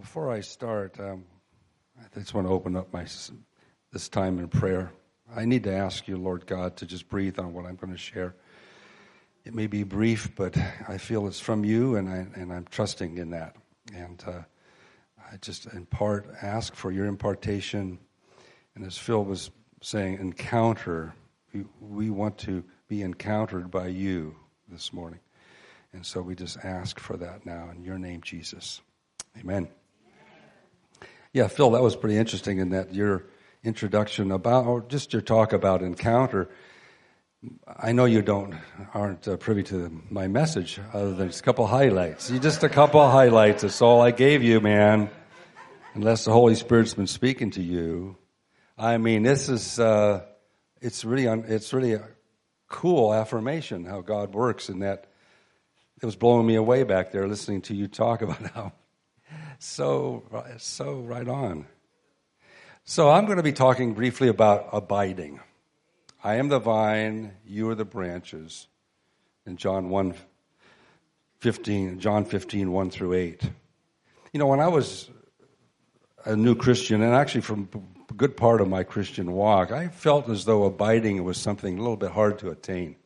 before I start, um, I just want to open up my this time in prayer. I need to ask you, Lord God, to just breathe on what I'm going to share. It may be brief, but I feel it's from you, and I and I'm trusting in that. And uh, I just in part ask for your impartation. And as Phil was saying, encounter. We, we want to be encountered by you this morning. And so we just ask for that now in your name, Jesus. Amen. Yeah, Phil, that was pretty interesting in that your introduction about, or just your talk about encounter. I know you don't aren't uh, privy to my message, other than just a couple highlights. You just a couple highlights. That's all I gave you, man. Unless the Holy Spirit's been speaking to you. I mean, this is uh, it's really un, it's really a cool affirmation how God works, and that it was blowing me away back there listening to you talk about how so, so right on. So I'm going to be talking briefly about abiding. I am the vine, you are the branches. In John 1, 15, John 15, 1 through 8. You know, when I was a new Christian, and actually from a good part of my Christian walk, I felt as though abiding was something a little bit hard to attain.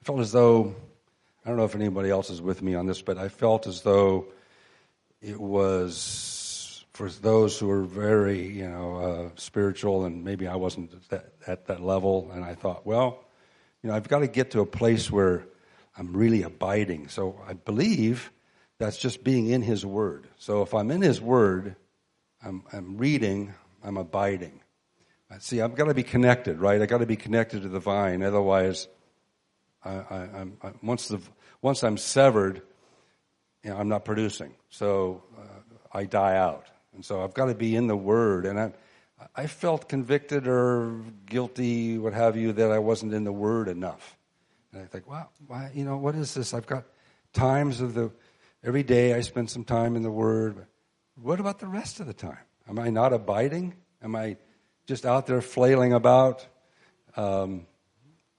I felt as though, I don't know if anybody else is with me on this, but I felt as though it was for those who were very, you know, uh, spiritual, and maybe I wasn't at that, at that level. And I thought, well, you know, I've got to get to a place where I'm really abiding. So I believe that's just being in His Word. So if I'm in His Word, I'm, I'm reading, I'm abiding. See, I've got to be connected, right? I've got to be connected to the vine. Otherwise, I, I, I, once, the, once I'm severed, you know, I'm not producing. So uh, I die out. And so I've got to be in the Word. And I, I felt convicted or guilty, what have you, that I wasn't in the Word enough. And I think, wow, why, you know, what is this? I've got times of the, every day I spend some time in the Word. But what about the rest of the time? Am I not abiding? Am I just out there flailing about, um,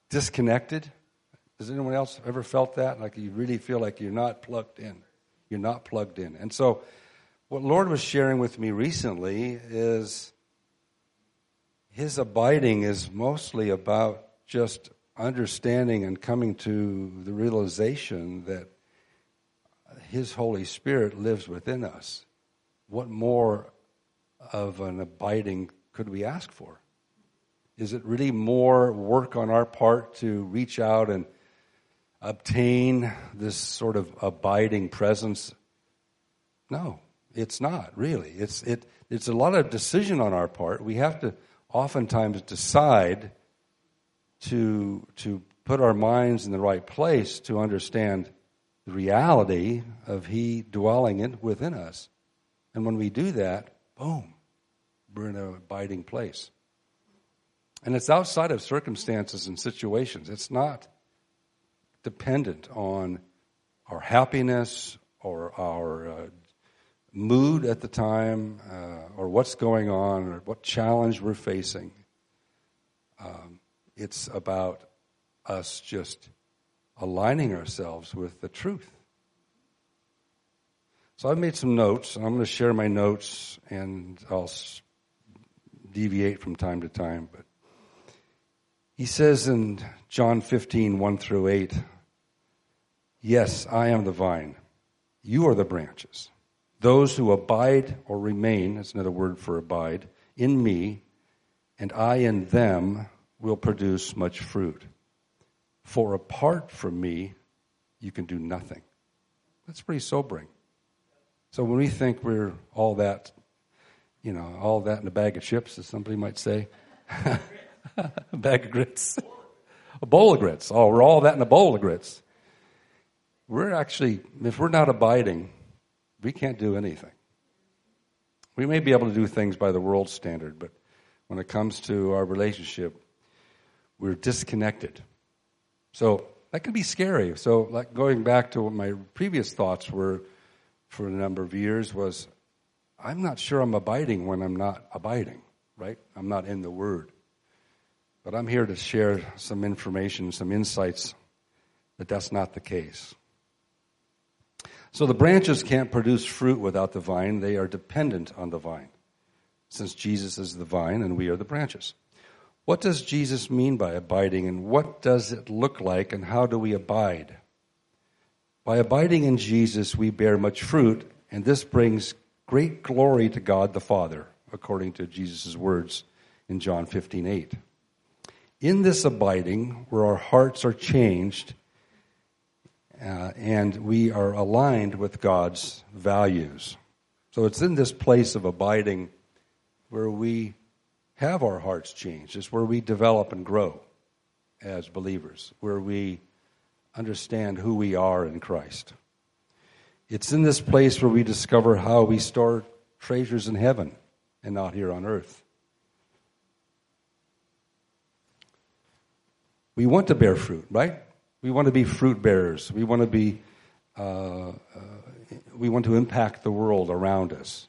disconnected? Has anyone else ever felt that? Like you really feel like you're not plugged in? You're not plugged in. And so, what Lord was sharing with me recently is his abiding is mostly about just understanding and coming to the realization that his Holy Spirit lives within us. What more of an abiding could we ask for? Is it really more work on our part to reach out and obtain this sort of abiding presence? No, it's not really. It's, it, it's a lot of decision on our part. We have to oftentimes decide to, to put our minds in the right place to understand the reality of He dwelling in, within us. And when we do that, boom, we're in an abiding place. And it's outside of circumstances and situations. It's not dependent on our happiness or our uh, mood at the time uh, or what's going on or what challenge we're facing. Um, it's about us just aligning ourselves with the truth. So I've made some notes, and I'm going to share my notes, and I'll deviate from time to time. But he says in John 15, 1 through 8, Yes, I am the vine. You are the branches. Those who abide or remain, that's another word for abide, in me, and I in them will produce much fruit. For apart from me, you can do nothing. That's pretty sobering. So when we think we're all that, you know, all that in a bag of chips, as somebody might say, a bag of grits, a bowl of grits. Oh, we're all that in a bowl of grits we're actually, if we're not abiding, we can't do anything. We may be able to do things by the world standard, but when it comes to our relationship, we're disconnected. So that can be scary. So, like going back to what my previous thoughts were for a number of years was, I'm not sure I'm abiding when I'm not abiding, right? I'm not in the Word. But I'm here to share some information, some insights that that's not the case. So the branches can't produce fruit without the vine. They are dependent on the vine, since Jesus is the vine and we are the branches. What does Jesus mean by abiding, and what does it look like, and how do we abide? By abiding in Jesus, we bear much fruit, and this brings great glory to God the Father, according to Jesus' words in John 15 8. In this abiding, where our hearts are changed, uh, and we are aligned with God's values. So it's in this place of abiding where we have our hearts changed. It's where we develop and grow as believers, where we understand who we are in Christ. It's in this place where we discover how we store treasures in heaven and not here on earth. We want to bear fruit, right? We want to be fruit bearers. We want to be, uh, uh, we want to impact the world around us.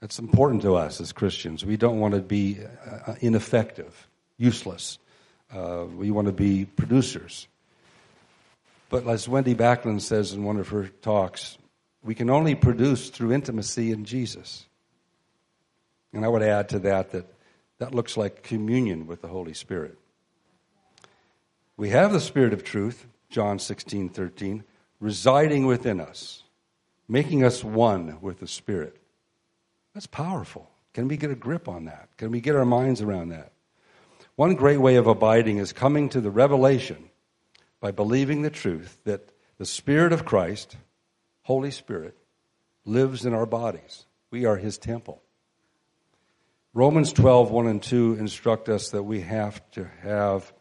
That's important to us as Christians. We don't want to be uh, ineffective, useless. Uh, we want to be producers. But as Wendy Backlund says in one of her talks, we can only produce through intimacy in Jesus. And I would add to that that that looks like communion with the Holy Spirit. We have the Spirit of truth, John 16, 13, residing within us, making us one with the Spirit. That's powerful. Can we get a grip on that? Can we get our minds around that? One great way of abiding is coming to the revelation by believing the truth that the Spirit of Christ, Holy Spirit, lives in our bodies. We are His temple. Romans 12, 1 and 2 instruct us that we have to have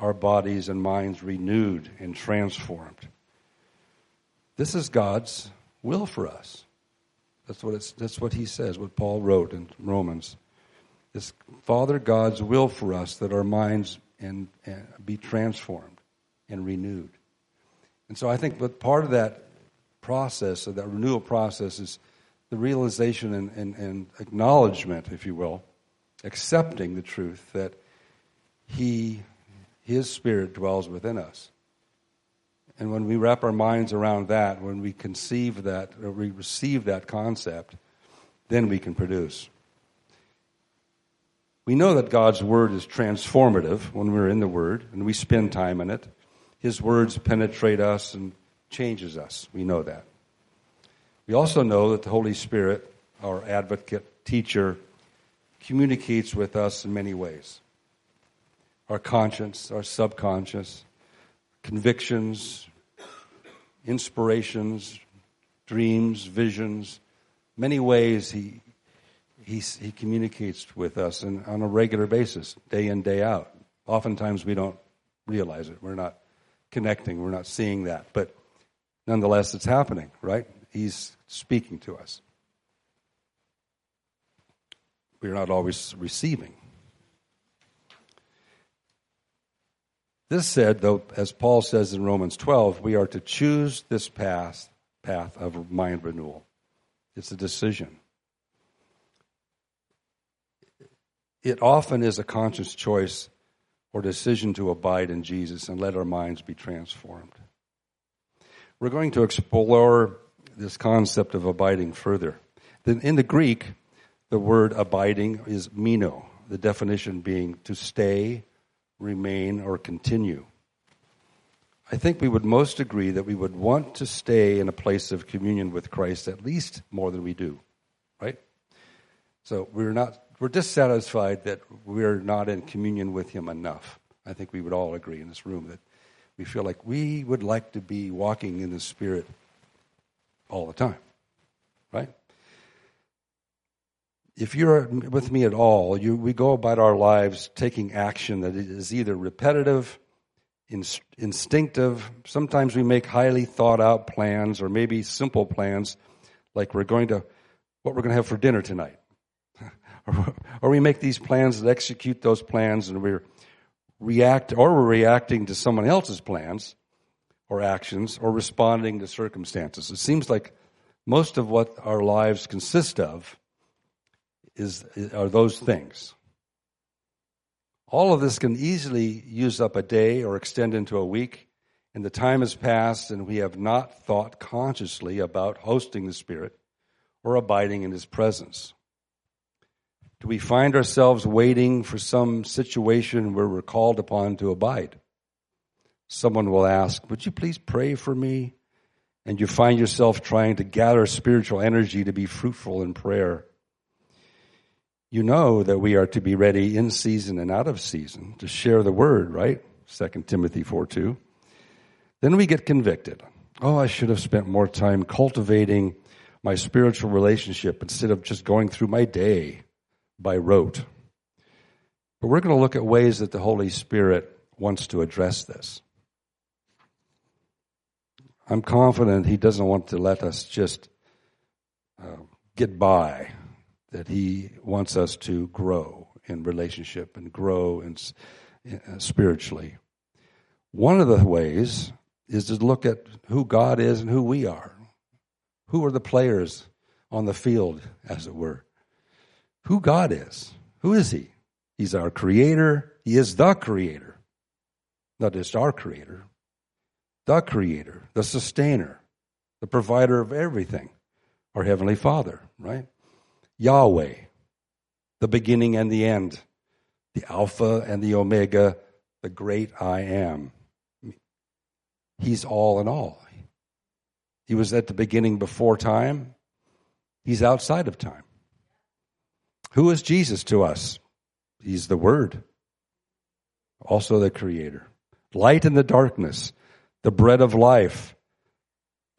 our bodies and minds renewed and transformed. This is God's will for us. That's what, it's, that's what he says, what Paul wrote in Romans. This Father God's will for us that our minds and, and be transformed and renewed. And so I think that part of that process, of that renewal process, is the realization and, and, and acknowledgement, if you will, accepting the truth that He his Spirit dwells within us. And when we wrap our minds around that, when we conceive that, or we receive that concept, then we can produce. We know that God's Word is transformative when we're in the Word and we spend time in it. His words penetrate us and changes us. We know that. We also know that the Holy Spirit, our advocate, teacher, communicates with us in many ways our conscience, our subconscious, convictions, inspirations, dreams, visions, many ways he, he, he communicates with us and on a regular basis, day in, day out. Oftentimes we don't realize it. We're not connecting, we're not seeing that. But nonetheless, it's happening, right? He's speaking to us. We're not always receiving. This said, though, as Paul says in Romans 12, we are to choose this path, path of mind renewal. It's a decision. It often is a conscious choice or decision to abide in Jesus and let our minds be transformed. We're going to explore this concept of abiding further. Then In the Greek, the word abiding is meno, the definition being to stay, remain, or continue. I think we would most agree that we would want to stay in a place of communion with Christ at least more than we do, right? So we're not we're dissatisfied that we're not in communion with him enough. I think we would all agree in this room that we feel like we would like to be walking in the spirit all the time. Right? If you're with me at all, you, we go about our lives taking action that is either repetitive, instinctive. Sometimes we make highly thought out plans or maybe simple plans, like we're going to, what we're going to have for dinner tonight. or, or we make these plans and execute those plans and we're react, or we're reacting to someone else's plans or actions or responding to circumstances. It seems like most of what our lives consist of is, are those things. All of this can easily use up a day or extend into a week, and the time has passed, and we have not thought consciously about hosting the Spirit or abiding in His presence. Do we find ourselves waiting for some situation where we're called upon to abide? Someone will ask, Would you please pray for me? And you find yourself trying to gather spiritual energy to be fruitful in prayer. You know that we are to be ready in season and out of season to share the word, right? 2 Timothy 4 2. Then we get convicted. Oh, I should have spent more time cultivating my spiritual relationship instead of just going through my day by rote. But we're going to look at ways that the Holy Spirit wants to address this. I'm confident He doesn't want to let us just uh, get by, that He wants us to grow in relationship and grow in, uh, spiritually. One of the ways is to look at who God is and who we are. Who are the players on the field, as it were? Who God is. Who is He? He's our creator. He is the creator. Not just our creator, the creator, the sustainer, the provider of everything, our Heavenly Father, right? Yahweh, the beginning and the end, the Alpha and the Omega, the great I am. He's all in all. He was at the beginning before time. He's outside of time. Who is Jesus to us? He's the Word, also the Creator. Light in the darkness, the bread of life,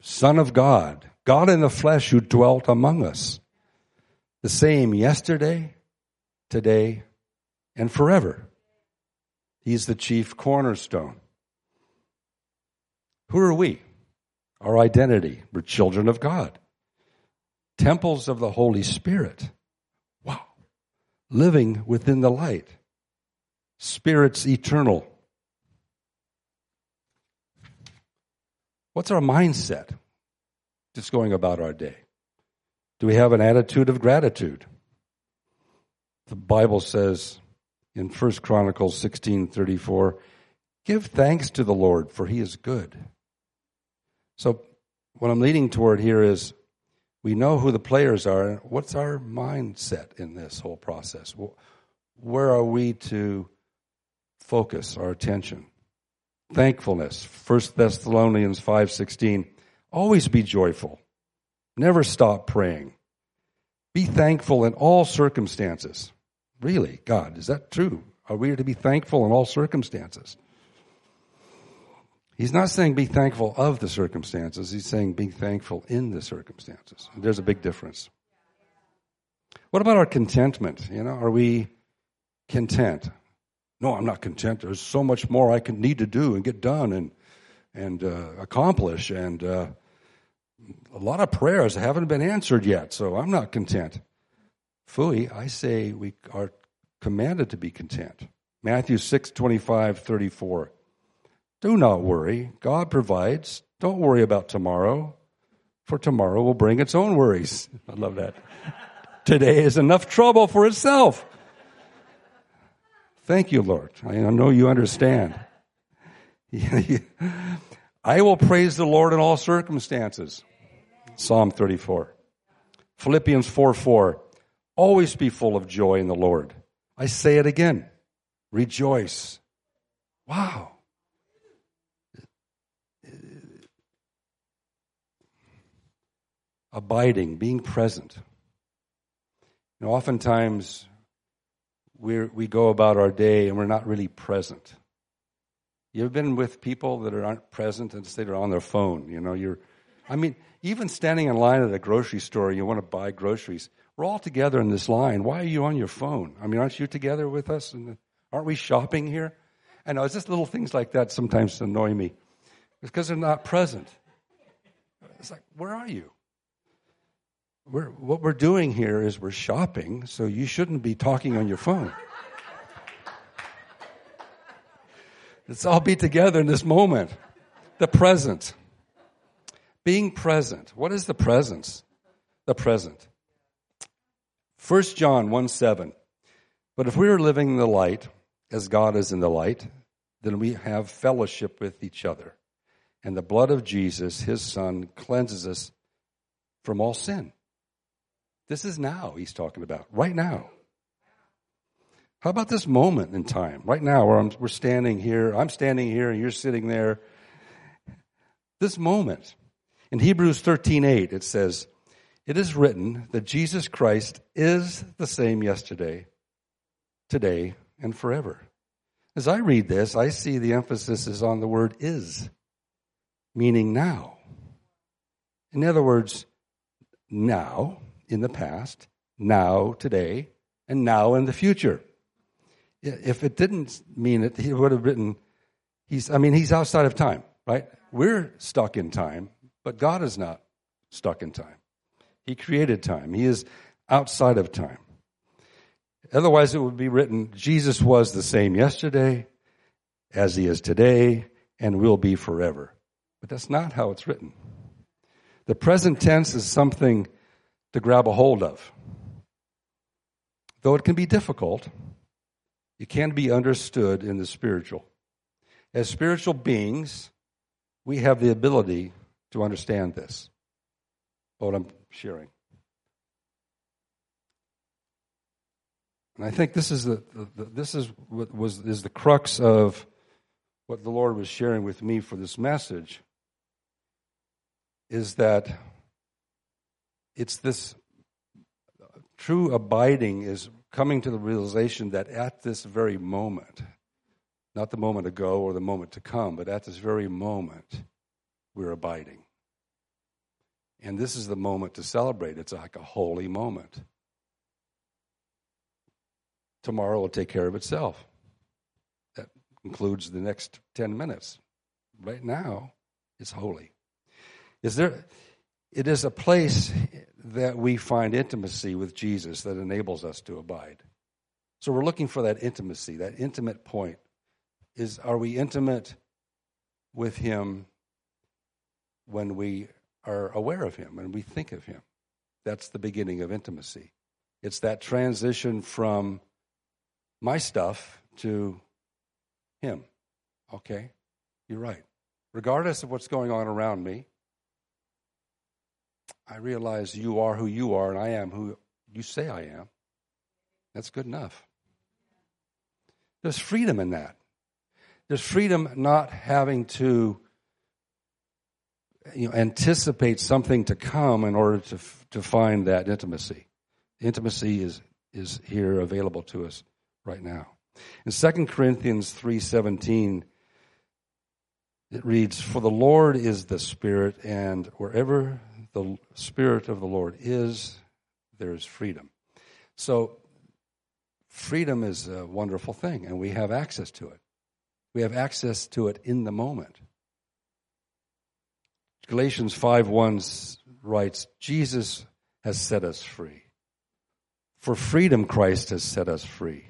Son of God, God in the flesh who dwelt among us. The same yesterday, today, and forever. He's the chief cornerstone. Who are we? Our identity. We're children of God. Temples of the Holy Spirit. Wow. Living within the light. Spirits eternal. What's our mindset just going about our day? Do we have an attitude of gratitude? The Bible says in 1 Chronicles 16:34, "Give thanks to the Lord, for he is good." So what I'm leading toward here is we know who the players are. What's our mindset in this whole process? Where are we to focus our attention? Thankfulness. 1 Thessalonians 5:16. Always be joyful. Never stop praying. Be thankful in all circumstances. Really, God, is that true? Are we to be thankful in all circumstances? He's not saying be thankful of the circumstances. He's saying be thankful in the circumstances. There's a big difference. What about our contentment? You know, are we content? No, I'm not content. There's so much more I can need to do and get done and and uh, accomplish, and uh, a lot of prayers haven't been answered yet. So I'm not content. Fui, I say we are commanded to be content. Matthew 6, 25, 34. Do not worry. God provides. Don't worry about tomorrow, for tomorrow will bring its own worries. I love that. Today is enough trouble for itself. Thank you, Lord. I know you understand. I will praise the Lord in all circumstances. Psalm 34. Philippians 4 4. Always be full of joy in the Lord. I say it again. Rejoice. Wow. Abiding, being present. You know, oftentimes we we go about our day and we're not really present. You ever been with people that aren't present and say they're on their phone? You know, you're, I mean, even standing in line at a grocery store, you want to buy groceries. We're all together in this line. Why are you on your phone? I mean, aren't you together with us? And uh, aren't we shopping here? And it's just little things like that sometimes annoy me. It's because they're not present. It's like, where are you? We're, what we're doing here is we're shopping, so you shouldn't be talking on your phone. Let's all be together in this moment. The present. Being present. What is the presence? The present. 1 John 1 7. But if we are living in the light, as God is in the light, then we have fellowship with each other. and the blood of Jesus, his son, cleanses us from all sin. This is now he's talking about, right now. How about this moment in time, right now, where I'm, we're standing here, I'm standing here, and you're sitting there. This moment. In Hebrews 13:8 it says, It is written that Jesus Christ is the same yesterday, today, and forever. As I read this, I see the emphasis is on the word is, meaning now. In other words, now in the past, now today, and now in the future. If it didn't mean it, he would have written, he's, I mean, he's outside of time, right? We're stuck in time, but God is not stuck in time. He created time. He is outside of time. Otherwise, it would be written, Jesus was the same yesterday as he is today and will be forever. But that's not how it's written. The present tense is something to grab a hold of. Though it can be difficult, it can be understood in the spiritual. As spiritual beings, we have the ability to understand this. What I'm sharing. And I think this is the, the, the, this is what was is the crux of what the Lord was sharing with me for this message is that it's this true abiding is coming to the realization that at this very moment, not the moment ago or the moment to come, but at this very moment, we're abiding. And this is the moment to celebrate. It's like a holy moment. Tomorrow will take care of itself. That includes the next 10 minutes. Right now, it's holy. Is there, it is a place that we find intimacy with Jesus that enables us to abide. So we're looking for that intimacy, that intimate point. Is are we intimate with him when we are aware of him and we think of him? That's the beginning of intimacy. It's that transition from my stuff to him. Okay? You're right. Regardless of what's going on around me, I realize you are who you are and I am who you say I am. That's good enough. There's freedom in that. There's freedom not having to you know, anticipate something to come in order to, to find that intimacy. Intimacy is, is here available to us right now. In 2 Corinthians 3:17 it reads for the Lord is the spirit and wherever the Spirit of the Lord is, there is freedom. So, freedom is a wonderful thing, and we have access to it. We have access to it in the moment. Galatians 5 1 writes, Jesus has set us free. For freedom, Christ has set us free.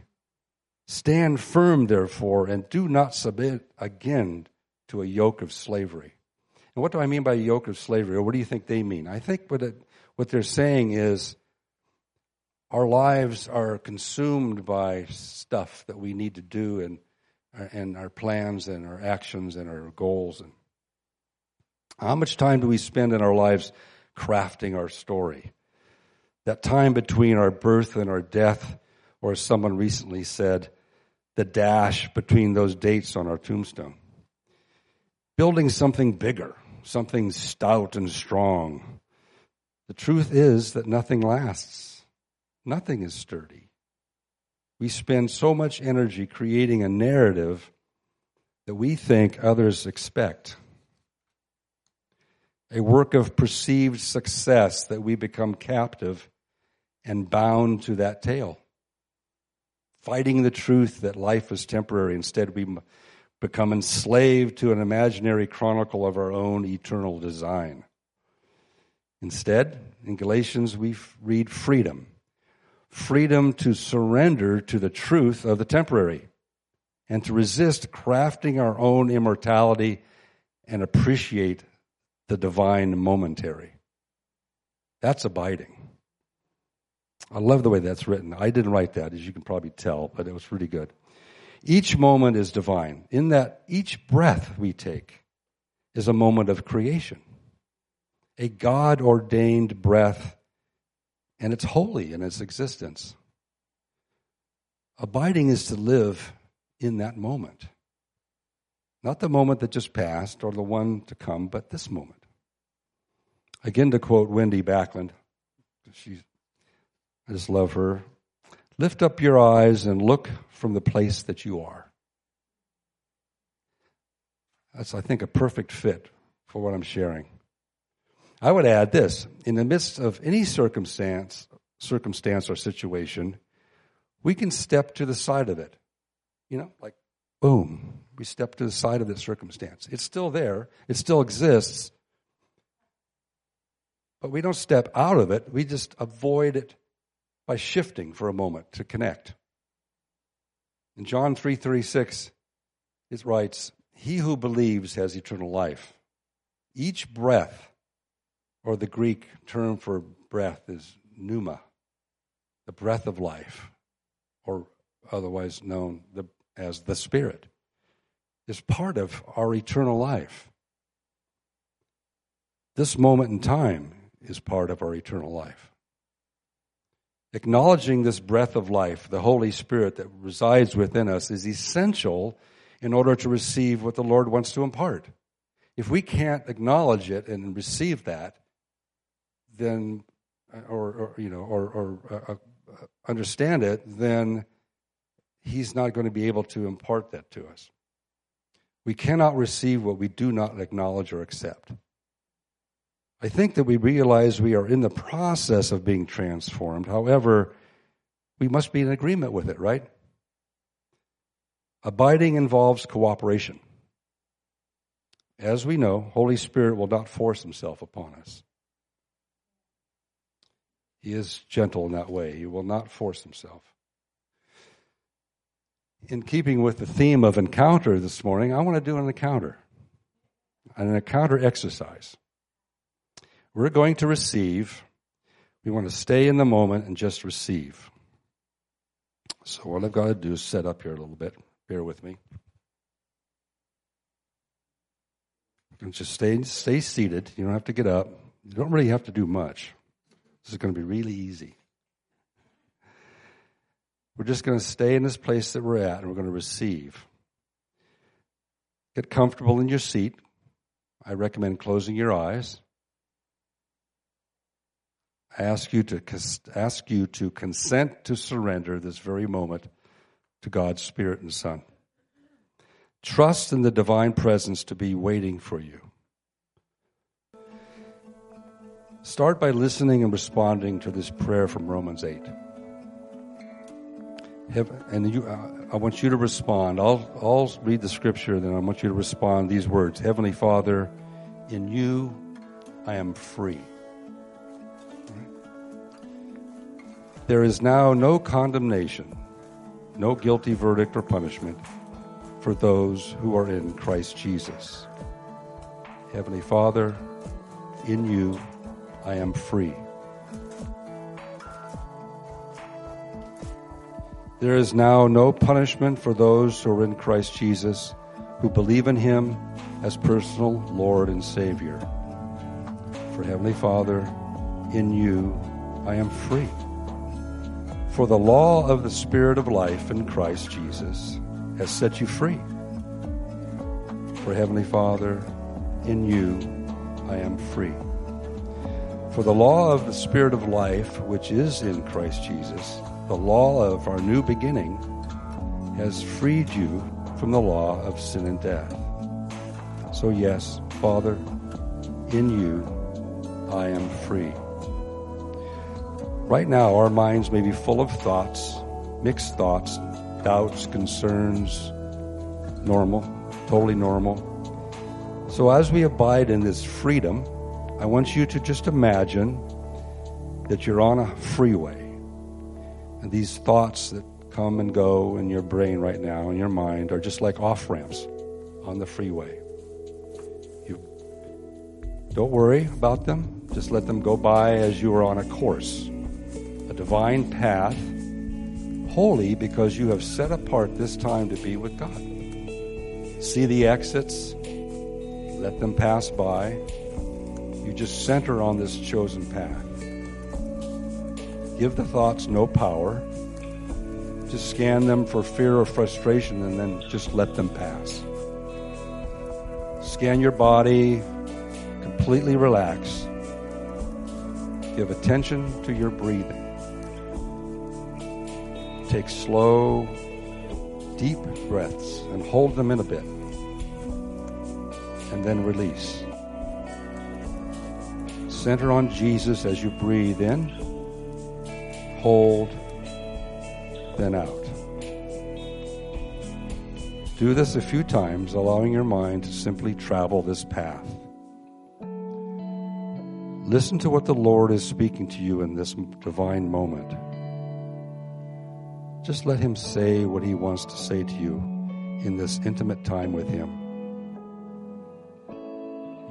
Stand firm, therefore, and do not submit again to a yoke of slavery. And what do I mean by a yoke of slavery, or what do you think they mean? I think what, it, what they're saying is our lives are consumed by stuff that we need to do and, and our plans and our actions and our goals. And how much time do we spend in our lives crafting our story? That time between our birth and our death, or as someone recently said, the dash between those dates on our tombstone. Building something bigger something stout and strong. The truth is that nothing lasts. Nothing is sturdy. We spend so much energy creating a narrative that we think others expect. A work of perceived success that we become captive and bound to that tale. Fighting the truth that life is temporary. Instead, we become enslaved to an imaginary chronicle of our own eternal design. Instead, in Galatians, we read freedom freedom to surrender to the truth of the temporary and to resist crafting our own immortality and appreciate the divine momentary. That's abiding. I love the way that's written. I didn't write that, as you can probably tell, but it was really good. Each moment is divine, in that each breath we take is a moment of creation, a God ordained breath, and it's holy in its existence. Abiding is to live in that moment. Not the moment that just passed or the one to come, but this moment. Again, to quote Wendy Backlund, she, I just love her. Lift up your eyes and look from the place that you are. That's, I think, a perfect fit for what I'm sharing. I would add this in the midst of any circumstance, circumstance or situation, we can step to the side of it. You know, like boom, we step to the side of that circumstance. It's still there, it still exists, but we don't step out of it, we just avoid it by shifting for a moment to connect. In John 3:36 it writes, "He who believes has eternal life." Each breath or the Greek term for breath is pneuma, the breath of life, or otherwise known as the Spirit, is part of our eternal life. This moment in time is part of our eternal life. Acknowledging this breath of life, the Holy Spirit that resides within us, is essential in order to receive what the Lord wants to impart. If we can't acknowledge it and receive that, then, or, or you know, or, or uh, uh, understand it, then He's not going to be able to impart that to us. We cannot receive what we do not acknowledge or accept. I think that we realize we are in the process of being transformed. However, we must be in agreement with it, right? Abiding involves cooperation. As we know, Holy Spirit will not force himself upon us. He is gentle in that way. He will not force himself. In keeping with the theme of encounter this morning, I want to do an encounter, an encounter exercise. We're going to receive. We want to stay in the moment and just receive. So, what I've got to do is set up here a little bit. Bear with me. And just stay, stay seated. You don't have to get up. You don't really have to do much. This is going to be really easy. We're just going to stay in this place that we're at and we're going to receive. Get comfortable in your seat. I recommend closing your eyes. I ask you to ask you to consent to surrender this very moment to God's Spirit and Son. Trust in the divine presence to be waiting for you. Start by listening and responding to this prayer from Romans 8. and you, uh, I want you to respond. I'll, I'll read the scripture, then I want you to respond these words Heavenly Father, in you I am free. There is now no condemnation, no guilty verdict or punishment for those who are in Christ Jesus. Heavenly Father, in you I am free. There is now no punishment for those who are in Christ Jesus, who believe in Him as personal Lord and Savior. For Heavenly Father, in you I am free. For the law of the Spirit of life in Christ Jesus has set you free. For Heavenly Father, in you I am free. For the law of the Spirit of life, which is in Christ Jesus, the law of our new beginning, has freed you from the law of sin and death. So, yes, Father, in you I am free. Right now, our minds may be full of thoughts, mixed thoughts, doubts, concerns, normal, totally normal. So, as we abide in this freedom, I want you to just imagine that you're on a freeway. And these thoughts that come and go in your brain right now, in your mind, are just like off ramps on the freeway. You don't worry about them, just let them go by as you are on a course, a divine path, holy because you have set apart this time to be with God. See the exits, let them pass by. You just center on this chosen path. Give the thoughts no power. Just scan them for fear or frustration and then just let them pass. Scan your body, completely relax. Give attention to your breathing. Take slow, deep breaths and hold them in a bit. And then release. Center on Jesus as you breathe in, hold, then out. Do this a few times, allowing your mind to simply travel this path. Listen to what the Lord is speaking to you in this divine moment. Just let Him say what He wants to say to you in this intimate time with Him.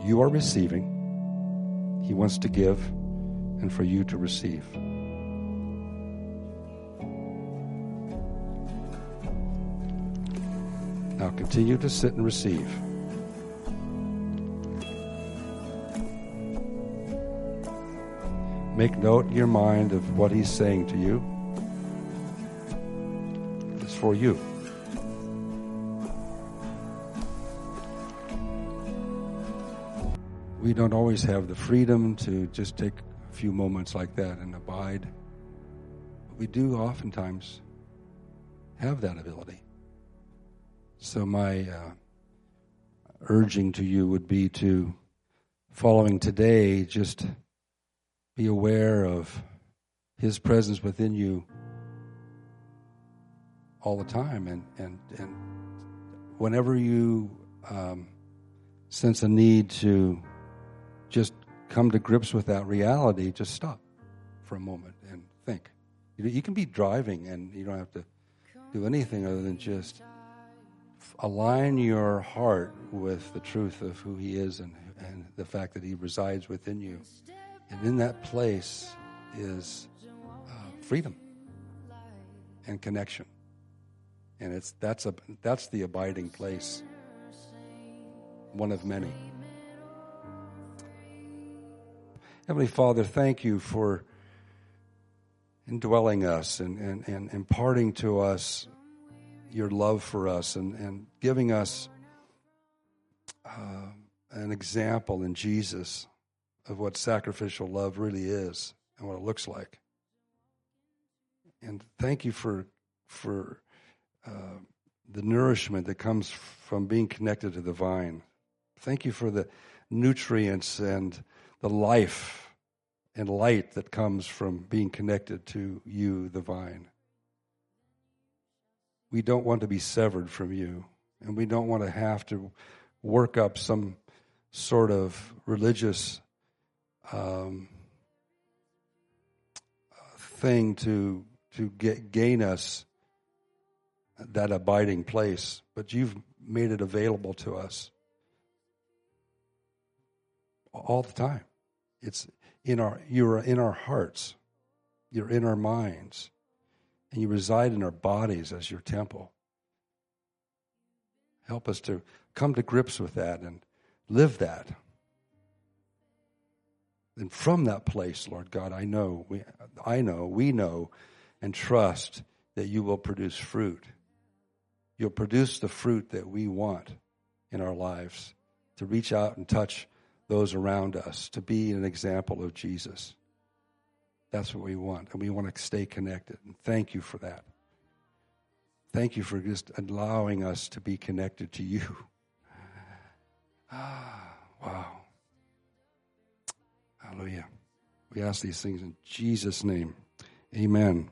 You are receiving. He wants to give and for you to receive. Now continue to sit and receive. Make note in your mind of what he's saying to you. For you. We don't always have the freedom to just take a few moments like that and abide. But we do oftentimes have that ability. So, my uh, urging to you would be to, following today, just be aware of His presence within you all the time. And, and, and whenever you um, sense a need to just come to grips with that reality, just stop for a moment and think. You, know, you can be driving and you don't have to do anything other than just align your heart with the truth of who He is and, and the fact that He resides within you. And in that place is uh, freedom and connection. And it's, that's, a, that's the abiding place, one of many. Heavenly Father, thank you for indwelling us and, and, and imparting to us your love for us and, and giving us uh, an example in Jesus of what sacrificial love really is and what it looks like. And thank you for for the nourishment that comes from being connected to the vine. Thank you for the nutrients and the life and light that comes from being connected to you, the vine we don't want to be severed from you, and we don't want to have to work up some sort of religious um, thing to to get, gain us that abiding place. But you've made it available to us all the time. It's in our you're in our hearts. You're in our minds and you reside in our bodies as your temple. Help us to come to grips with that and live that. And from that place, Lord God, I know, we, I know, we know, and trust that you will produce fruit. You'll produce the fruit that we want in our lives to reach out and touch those around us, to be an example of Jesus. That's what we want. And we want to stay connected. And thank you for that. Thank you for just allowing us to be connected to you. Ah, wow. Hallelujah. We ask these things in Jesus' name. Amen.